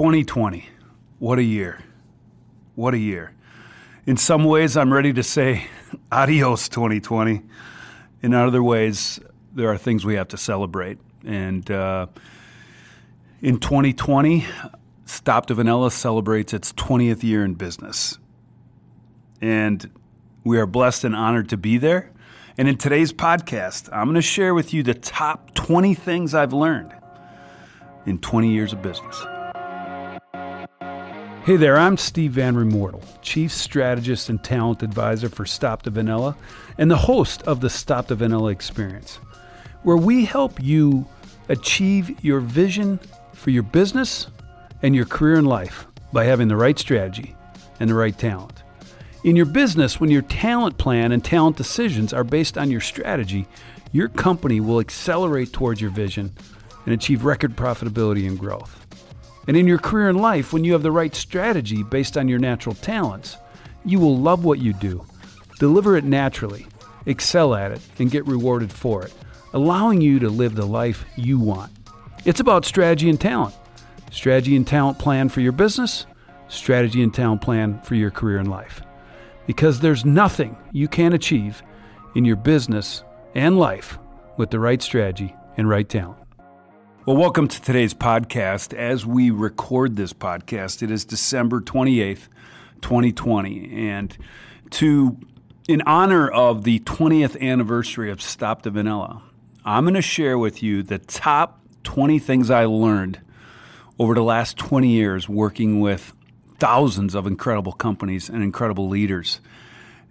2020. What a year. What a year. In some ways, I'm ready to say adios, 2020. In other ways, there are things we have to celebrate. And uh, in 2020, Stop the Vanilla celebrates its 20th year in business. And we are blessed and honored to be there. And in today's podcast, I'm going to share with you the top 20 things I've learned in 20 years of business. Hey there, I'm Steve Van Remortel, Chief Strategist and Talent Advisor for Stop the Vanilla and the host of the Stop the Vanilla Experience, where we help you achieve your vision for your business and your career in life by having the right strategy and the right talent. In your business, when your talent plan and talent decisions are based on your strategy, your company will accelerate towards your vision and achieve record profitability and growth. And in your career and life, when you have the right strategy based on your natural talents, you will love what you do, deliver it naturally, excel at it, and get rewarded for it, allowing you to live the life you want. It's about strategy and talent. Strategy and talent plan for your business, strategy and talent plan for your career and life. Because there's nothing you can't achieve in your business and life with the right strategy and right talent. Well, welcome to today's podcast. As we record this podcast, it is December 28th, 2020. And to in honor of the 20th anniversary of Stop the Vanilla, I'm going to share with you the top 20 things I learned over the last 20 years working with thousands of incredible companies and incredible leaders.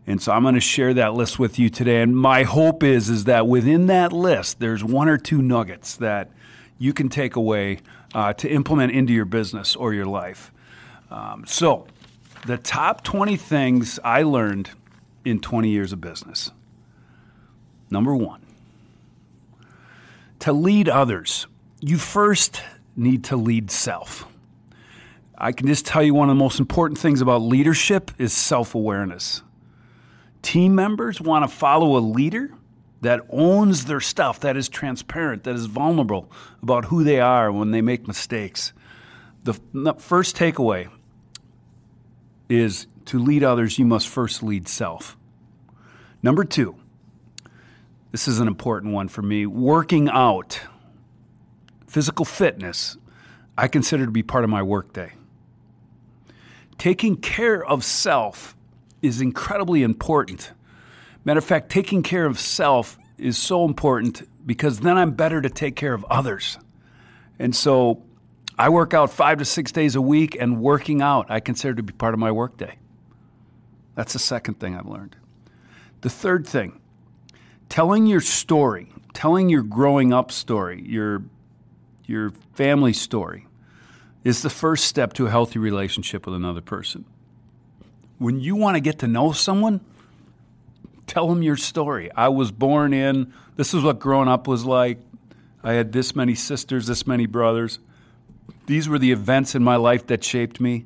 And so I'm going to share that list with you today. And my hope is, is that within that list, there's one or two nuggets that you can take away uh, to implement into your business or your life. Um, so, the top 20 things I learned in 20 years of business. Number one, to lead others, you first need to lead self. I can just tell you one of the most important things about leadership is self awareness. Team members want to follow a leader that owns their stuff, that is transparent, that is vulnerable about who they are when they make mistakes. The first takeaway is to lead others, you must first lead self. Number two, this is an important one for me working out physical fitness, I consider to be part of my workday. Taking care of self is incredibly important. Matter of fact, taking care of self is so important because then I'm better to take care of others. And so I work out five to six days a week, and working out I consider to be part of my workday. That's the second thing I've learned. The third thing, telling your story, telling your growing up story, your your family story is the first step to a healthy relationship with another person. When you want to get to know someone, tell them your story. I was born in, this is what growing up was like. I had this many sisters, this many brothers. These were the events in my life that shaped me.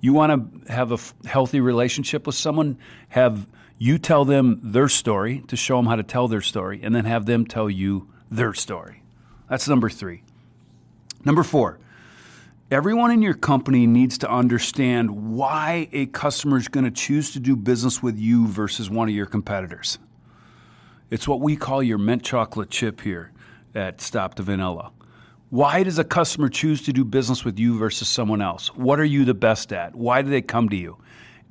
You want to have a f- healthy relationship with someone, have you tell them their story to show them how to tell their story, and then have them tell you their story. That's number three. Number four, everyone in your company needs to understand why a customer is going to choose to do business with you versus one of your competitors. It's what we call your mint chocolate chip here at Stop the Vanilla. Why does a customer choose to do business with you versus someone else? What are you the best at? Why do they come to you?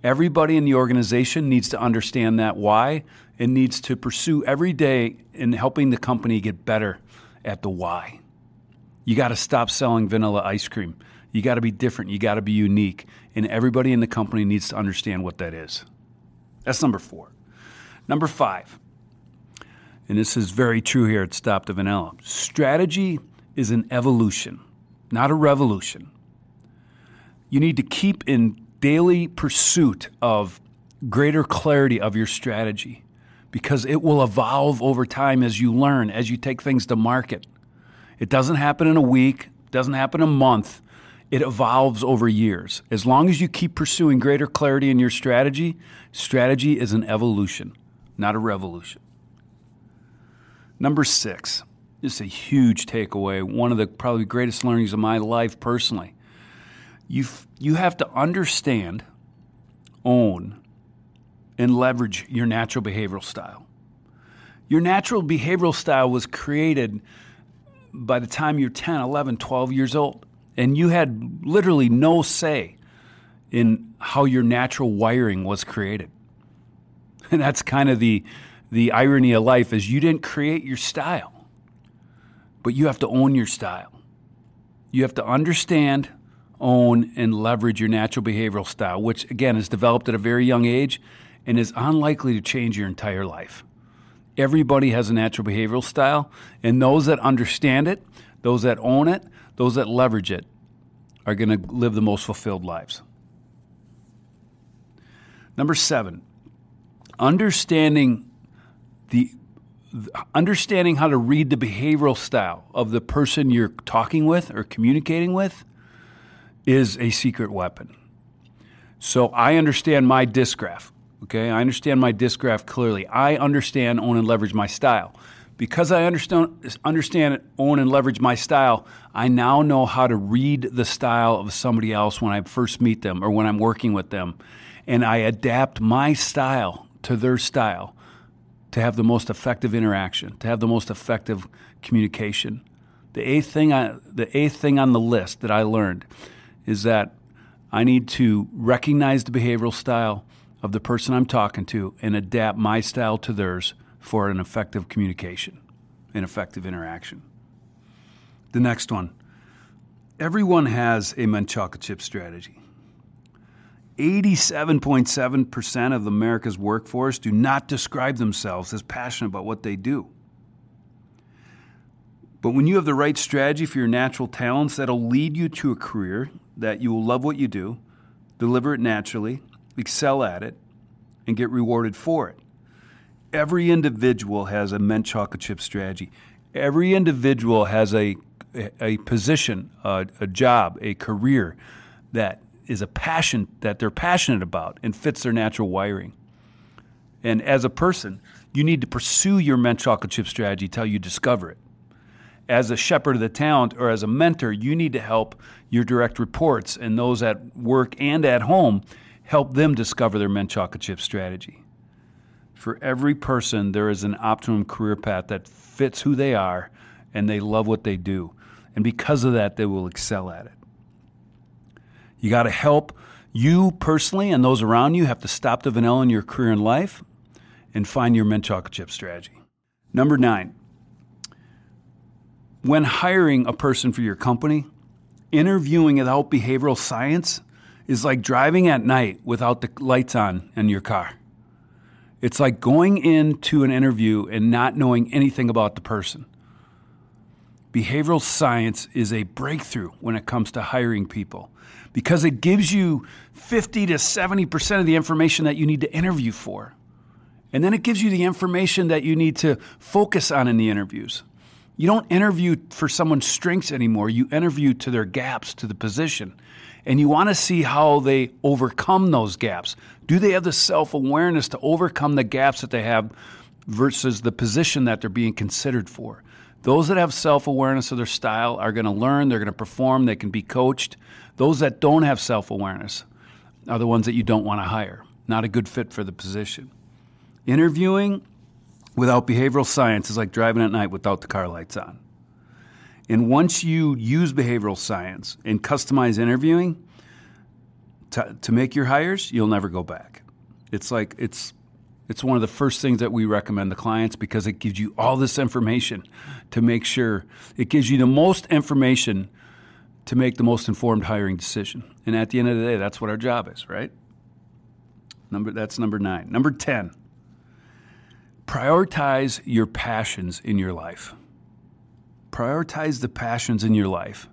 Everybody in the organization needs to understand that why and needs to pursue every day in helping the company get better at the why. You got to stop selling vanilla ice cream. You got to be different. You got to be unique. And everybody in the company needs to understand what that is. That's number four. Number five, and this is very true here at Stop the Vanilla strategy is an evolution, not a revolution. You need to keep in daily pursuit of greater clarity of your strategy because it will evolve over time as you learn, as you take things to market. It doesn't happen in a week, doesn't happen a month. It evolves over years. As long as you keep pursuing greater clarity in your strategy, strategy is an evolution, not a revolution. Number six, this is a huge takeaway, one of the probably greatest learnings of my life personally. You you have to understand, own, and leverage your natural behavioral style. Your natural behavioral style was created by the time you're 10, 11, 12 years old, and you had literally no say in how your natural wiring was created. And that's kind of the the irony of life is you didn't create your style, but you have to own your style. You have to understand, own, and leverage your natural behavioral style, which again is developed at a very young age and is unlikely to change your entire life. Everybody has a natural behavioral style, and those that understand it, those that own it, those that leverage it, are going to live the most fulfilled lives. Number seven, understanding the understanding how to read the behavioral style of the person you're talking with or communicating with is a secret weapon. So I understand my DISC graph. Okay, I understand my DISC graph clearly. I understand, own, and leverage my style. Because I understand, understand, own, and leverage my style, I now know how to read the style of somebody else when I first meet them or when I'm working with them. And I adapt my style to their style to have the most effective interaction, to have the most effective communication. The eighth thing, I, the eighth thing on the list that I learned is that I need to recognize the behavioral style of the person I'm talking to and adapt my style to theirs for an effective communication, an effective interaction. The next one everyone has a chocolate chip strategy. 87.7% of America's workforce do not describe themselves as passionate about what they do. But when you have the right strategy for your natural talents, that'll lead you to a career that you will love what you do, deliver it naturally, excel at it, and get rewarded for it. Every individual has a mint chocolate chip strategy. Every individual has a, a, position, a, a job, a career that is a passion that they're passionate about and fits their natural wiring. And as a person, you need to pursue your mint chocolate chip strategy until you discover it. As a shepherd of the talent or as a mentor, you need to help your direct reports and those at work and at home help them discover their mint chocolate chip strategy. For every person, there is an optimum career path that fits who they are and they love what they do. And because of that, they will excel at it. You got to help you personally and those around you have to stop the vanilla in your career and life and find your mint chocolate chip strategy. Number nine, when hiring a person for your company, interviewing without behavioral science is like driving at night without the lights on in your car. It's like going into an interview and not knowing anything about the person. Behavioral science is a breakthrough when it comes to hiring people because it gives you 50 to 70% of the information that you need to interview for. And then it gives you the information that you need to focus on in the interviews. You don't interview for someone's strengths anymore. You interview to their gaps, to the position. And you want to see how they overcome those gaps. Do they have the self awareness to overcome the gaps that they have versus the position that they're being considered for? Those that have self awareness of their style are going to learn, they're going to perform, they can be coached. Those that don't have self awareness are the ones that you don't want to hire. Not a good fit for the position. Interviewing without behavioral science is like driving at night without the car lights on. And once you use behavioral science and customize interviewing to, to make your hires, you'll never go back. It's like it's it's one of the first things that we recommend to clients because it gives you all this information to make sure it gives you the most information to make the most informed hiring decision. And at the end of the day, that's what our job is, right? Number that's number 9. Number 10. Prioritize your passions in your life. Prioritize the passions in your life.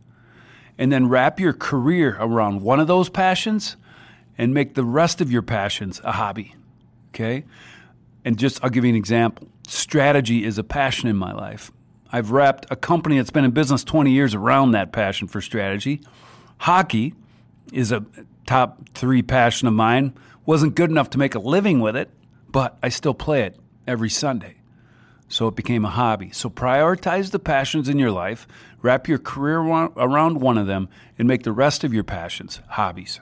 And then wrap your career around one of those passions and make the rest of your passions a hobby. Okay? And just I'll give you an example. Strategy is a passion in my life. I've wrapped a company that's been in business 20 years around that passion for strategy. Hockey is a top three passion of mine. Wasn't good enough to make a living with it, but I still play it every Sunday. So it became a hobby. So prioritize the passions in your life, wrap your career around one of them, and make the rest of your passions hobbies.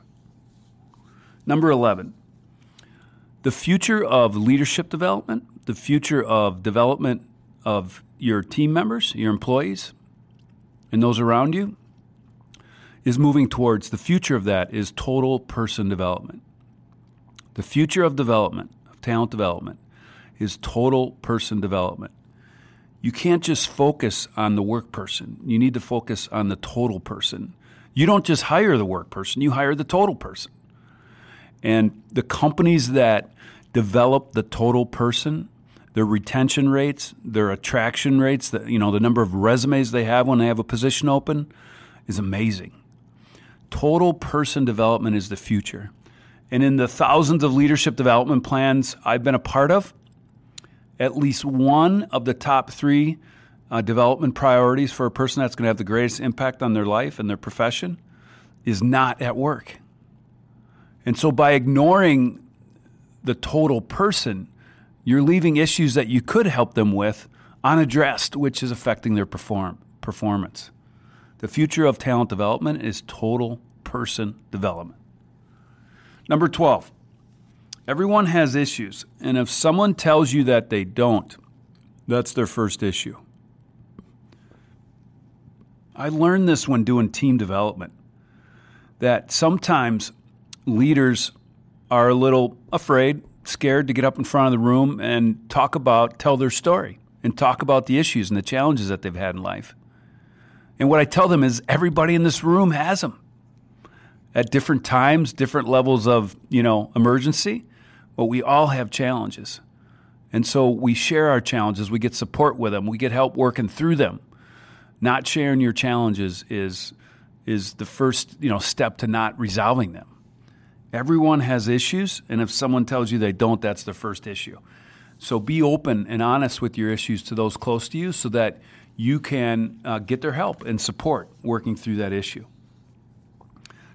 Number 11, the future of leadership development, the future of development of your team members, your employees, and those around you is moving towards the future of that is total person development. The future of development, of talent development, is total person development. You can't just focus on the work person. You need to focus on the total person. You don't just hire the work person, you hire the total person. And the companies that develop the total person, their retention rates, their attraction rates, the, you know, the number of resumes they have when they have a position open is amazing. Total person development is the future. And in the thousands of leadership development plans I've been a part of, at least one of the top three uh, development priorities for a person that's going to have the greatest impact on their life and their profession is not at work. And so by ignoring the total person, you're leaving issues that you could help them with unaddressed, which is affecting their perform- performance. The future of talent development is total person development. Number 12, everyone has issues. And if someone tells you that they don't, that's their first issue. I learned this when doing team development that sometimes leaders are a little afraid, scared to get up in front of the room and talk about, tell their story and talk about the issues and the challenges that they've had in life. And what I tell them is everybody in this room has them at different times, different levels of, you know, emergency, but we all have challenges. And so we share our challenges, we get support with them, we get help working through them. Not sharing your challenges is is the first, you know, step to not resolving them. Everyone has issues, and if someone tells you they don't, that's the first issue. So be open and honest with your issues to those close to you so that you can uh, get their help and support working through that issue.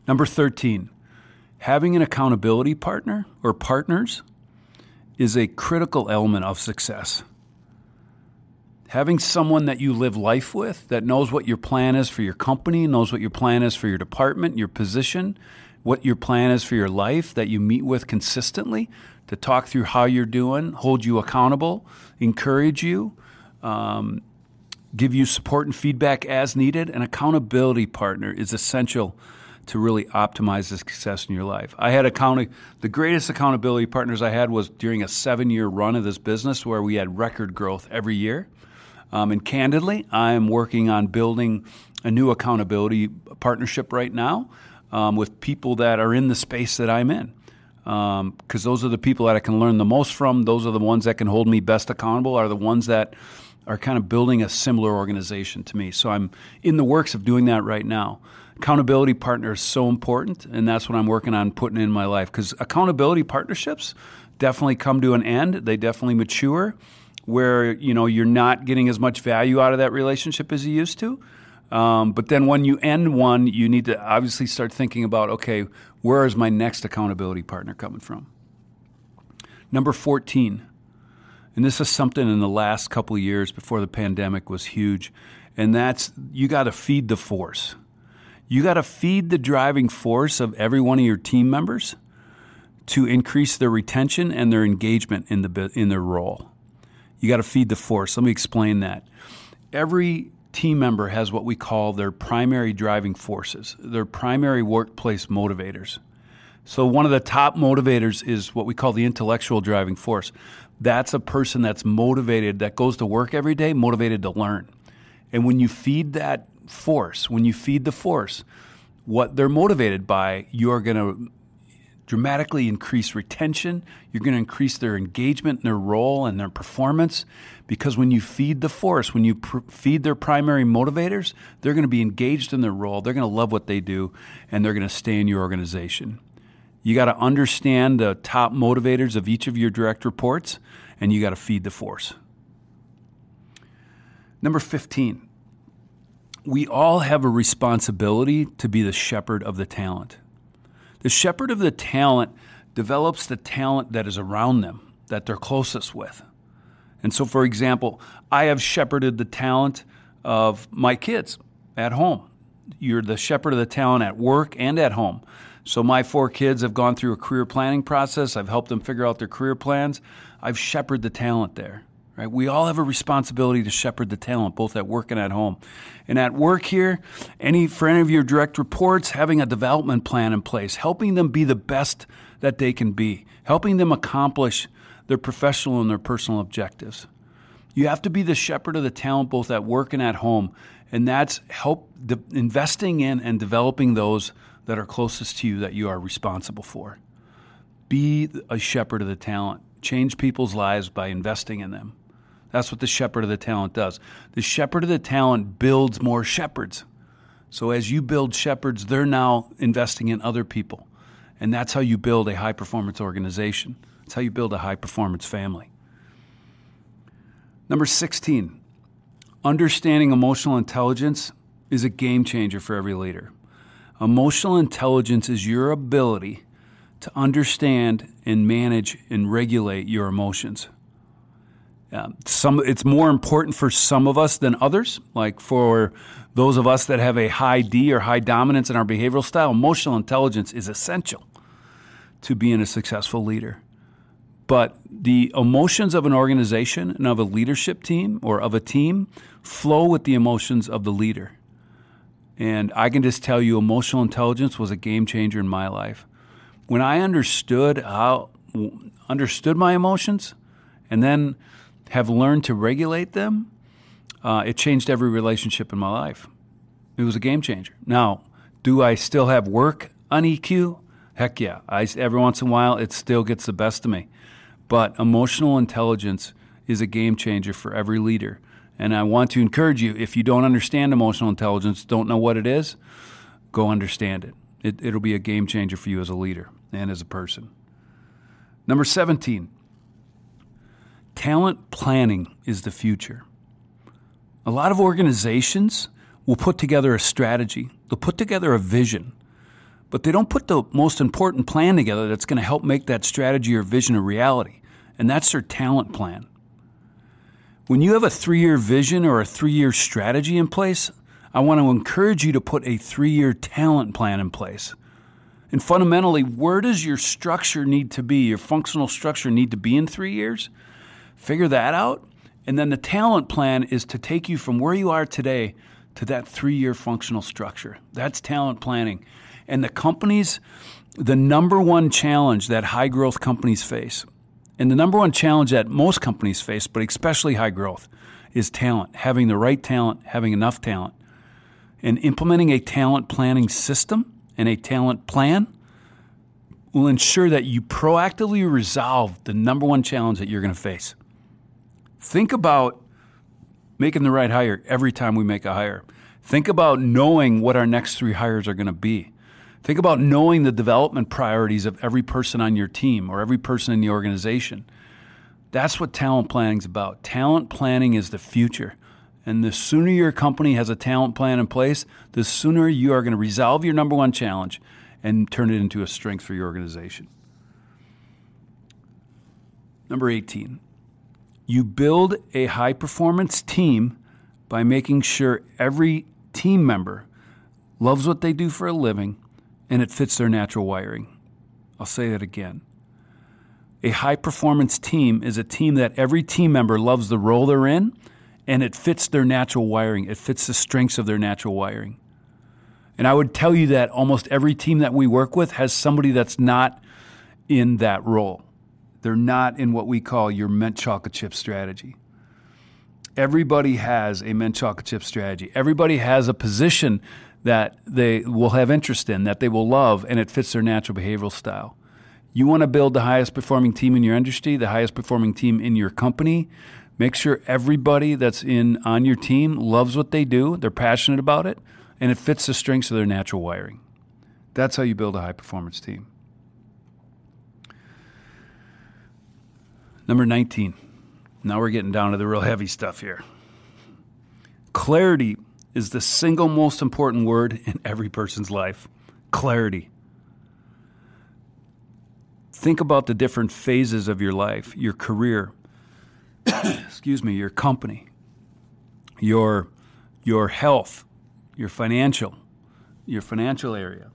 Number 13, having an accountability partner or partners is a critical element of success. Having someone that you live life with that knows what your plan is for your company, knows what your plan is for your department, your position, what your plan is for your life that you meet with consistently to talk through how you're doing, hold you accountable, encourage you, um, give you support and feedback as needed. An accountability partner is essential to really optimize the success in your life. I had accounting the greatest accountability partners I had was during a seven year run of this business where we had record growth every year. Um, and candidly, I'm working on building a new accountability partnership right now um, with people that are in the space that I'm in. Because um, those are the people that I can learn the most from. Those are the ones that can hold me best accountable, are the ones that are kind of building a similar organization to me. So I'm in the works of doing that right now. Accountability partner is so important, and that's what I'm working on putting in my life. Because accountability partnerships definitely come to an end. They definitely mature, where you know you're not getting as much value out of that relationship as you used to. Um, but then when you end one, you need to obviously start thinking about okay, where is my next accountability partner coming from? Number 14, and this is something in the last couple years before the pandemic was huge, and that's you got to feed the force. You got to feed the driving force of every one of your team members to increase their retention and their engagement in the in their role. You got to feed the force. Let me explain that. Every team member has what we call their primary driving forces, their primary workplace motivators. So, one of the top motivators is what we call the intellectual driving force. That's a person that's motivated, that goes to work every day, motivated to learn. And when you feed that force, when you feed the force, what they're motivated by, you are going to dramatically increase retention. You're going to increase their engagement in their role and their performance because when you feed the force, when you pr- feed their primary motivators, they're going to be engaged in their role. They're going to love what they do and they're going to stay in your organization. You got to understand the top motivators of each of your direct reports and you got to feed the force. Number 15. We all have a responsibility to be the shepherd of the talent. The shepherd of the talent develops the talent that is around them, that they're closest with. And so, for example, I have shepherded the talent of my kids at home. You're the shepherd of the talent at work and at home. So, my four kids have gone through a career planning process. I've helped them figure out their career plans. I've shepherded the talent there. Right? We all have a responsibility to shepherd the talent, both at work and at home. And at work here, any for any of your direct reports, having a development plan in place, helping them be the best that they can be, helping them accomplish their professional and their personal objectives. You have to be the shepherd of the talent both at work and at home, and that's help de- investing in and developing those that are closest to you that you are responsible for. Be a shepherd of the talent. Change people's lives by investing in them. That's what the shepherd of the talent does. The shepherd of the talent builds more shepherds. So as you build shepherds, they're now investing in other people. And that's how you build a high performance organization. It's how you build a high performance family. Number 16, understanding emotional intelligence is a game changer for every leader. Emotional intelligence is your ability to understand and manage and regulate your emotions. Um, some it's more important for some of us than others. Like for those of us that have a high D or high dominance in our behavioral style, emotional intelligence is essential to being a successful leader. But the emotions of an organization and of a leadership team or of a team flow with the emotions of the leader. And I can just tell you, emotional intelligence was a game changer in my life. When I understood how understood my emotions, and then have learned to regulate them, uh, it changed every relationship in my life. It was a game changer. Now, do I still have work on EQ? Heck yeah. I, every once in a while, it still gets the best of me. But emotional intelligence is a game changer for every leader. And I want to encourage you if you don't understand emotional intelligence, don't know what it is, go understand it. it it'll be a game changer for you as a leader and as a person. Number 17, talent planning is the future. A lot of organizations will put together a strategy, they'll put together a vision, but they don't put the most important plan together that's going to help make that strategy or vision a reality and that's their talent plan. When you have a three year vision or a three year strategy in place, I want to encourage you to put a three year talent plan in place. And fundamentally, where does your structure need to be, your functional structure need to be in three years? Figure that out. And then the talent plan is to take you from where you are today to that three year functional structure. That's talent planning. And the companies, the number one challenge that high growth companies face and the number one challenge that most companies face, but especially high growth, is talent, having the right talent, having enough talent. And implementing a talent planning system and a talent plan will ensure that you proactively resolve the number one challenge that you're going to face. Think about making the right hire every time we make a hire. Think about knowing what our next three hires are going to be. Think about knowing the development priorities of every person on your team or every person in the organization. That's what talent planning is about. Talent planning is the future. And the sooner your company has a talent plan in place, the sooner you are going to resolve your number one challenge and turn it into a strength for your organization. Number 18, you build a high performance team by making sure every team member loves what they do for a living and it fits their natural wiring. I'll say that again. A high performance team is a team that every team member loves the role they're in and it fits their natural wiring. It fits the strengths of their natural wiring. And I would tell you that almost every team that we work with has somebody that's not in that role. They're not in what we call your mint chocolate chip strategy. Everybody has a mint chocolate chip strategy. Everybody has a position that they will have interest in, that they will love, and it fits their natural behavioral style. You want to build the highest performing team in your industry, the highest performing team in your company. Make sure everybody that's in on your team loves what they do, they're passionate about it, and it fits the strengths of their natural wiring. That's how you build a high performance team. Number 19. Now we're getting down to the real heavy stuff here. Clarity is the single most important word in every person's life clarity. Think about the different phases of your life, your career, excuse me, your company, your your health, your financial, your financial area,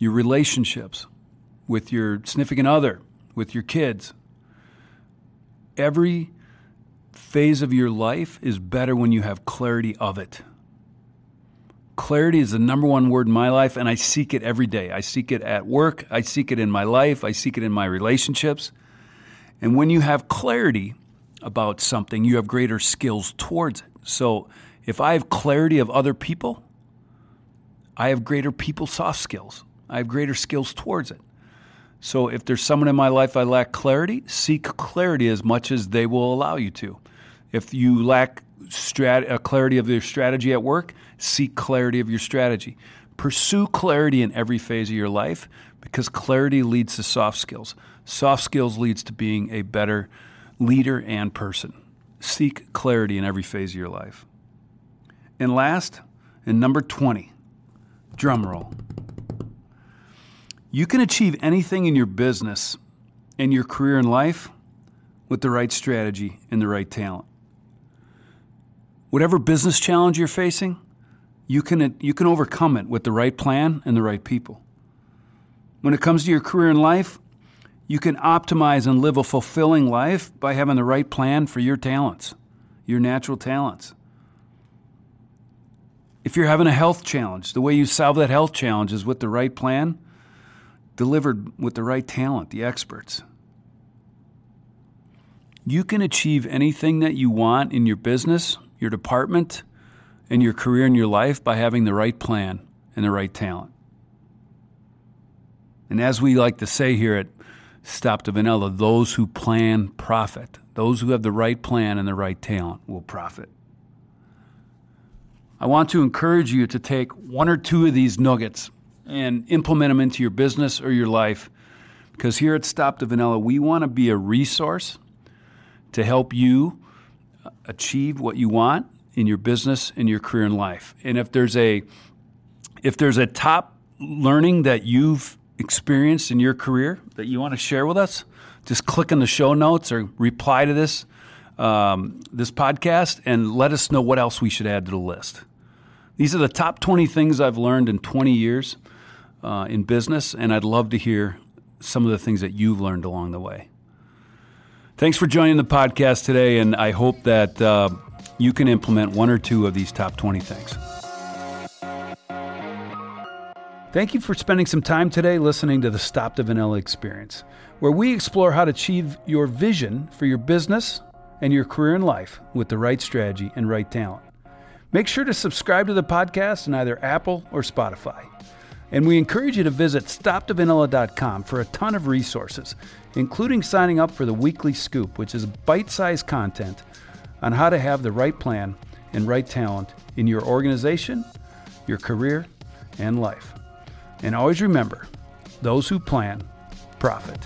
your relationships with your significant other, with your kids. Every phase of your life is better when you have clarity of it. Clarity is the number one word in my life, and I seek it every day. I seek it at work, I seek it in my life, I seek it in my relationships. And when you have clarity about something, you have greater skills towards it. So if I have clarity of other people, I have greater people soft skills. I have greater skills towards it. So if there's someone in my life I lack clarity, seek clarity as much as they will allow you to. If you lack strat- uh, clarity of your strategy at work, seek clarity of your strategy. Pursue clarity in every phase of your life because clarity leads to soft skills. Soft skills leads to being a better leader and person. Seek clarity in every phase of your life. And last, and number 20, drum roll. You can achieve anything in your business and your career and life with the right strategy and the right talent. Whatever business challenge you're facing, you can, you can overcome it with the right plan and the right people. When it comes to your career and life, you can optimize and live a fulfilling life by having the right plan for your talents, your natural talents. If you're having a health challenge, the way you solve that health challenge is with the right plan, delivered with the right talent, the experts. You can achieve anything that you want in your business, your department, and your career and your life by having the right plan and the right talent. And as we like to say here at Stop the Vanilla, those who plan profit. Those who have the right plan and the right talent will profit. I want to encourage you to take one or two of these nuggets and implement them into your business or your life. Because here at Stop the Vanilla, we want to be a resource to help you achieve what you want in your business and your career and life. And if there's a if there's a top learning that you've experienced in your career that you want to share with us, just click in the show notes or reply to this um, this podcast and let us know what else we should add to the list. These are the top 20 things I've learned in 20 years uh, in business, and I'd love to hear some of the things that you've learned along the way. Thanks for joining the podcast today, and I hope that uh, you can implement one or two of these top 20 things. Thank you for spending some time today listening to the Stop the Vanilla Experience, where we explore how to achieve your vision for your business and your career and life with the right strategy and right talent. Make sure to subscribe to the podcast on either Apple or Spotify. And we encourage you to visit stopthevanilla.com for a ton of resources, including signing up for the weekly scoop, which is bite sized content on how to have the right plan and right talent in your organization, your career, and life. And always remember those who plan profit.